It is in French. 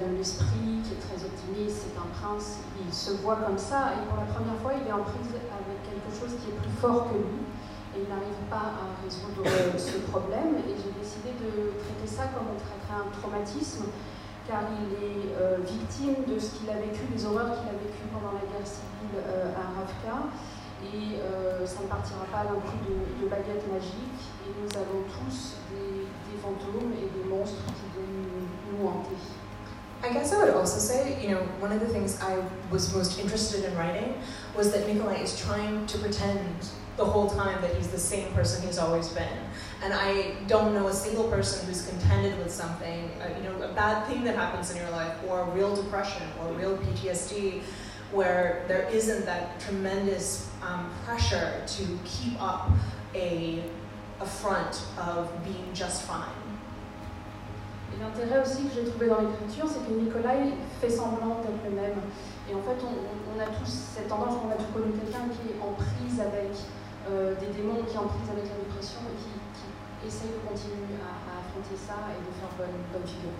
de l'esprit, qui est très optimiste, c'est un prince, il se voit comme ça, et pour la première fois, il est en prise avec quelque chose qui est plus fort que lui, et il n'arrive pas à résoudre ce problème, et j'ai décidé de traiter ça comme on traiterait un traumatisme, car il est euh, victime de ce qu'il a vécu, des horreurs qu'il a vécues pendant la guerre civile euh, à Ravka, et euh, ça ne partira pas d'un coup de, baguette magique, I guess I would also say, you know, one of the things I was most interested in writing was that Nikolai is trying to pretend the whole time that he's the same person he's always been. And I don't know a single person who's contended with something, uh, you know, a bad thing that happens in your life, or real depression, or real PTSD, where there isn't that tremendous um, pressure to keep up a, a front of being just fine. Et l'intérêt aussi que j'ai trouvé dans l'écriture, c'est que Nicolas fait semblant d'être le même. Et en fait, on, a tous cette tendance, on a tous connu quelqu'un qui est en prise avec euh, des démons, qui est en prise avec la dépression et qui, essaye de continuer à, affronter ça et de faire bonne figure.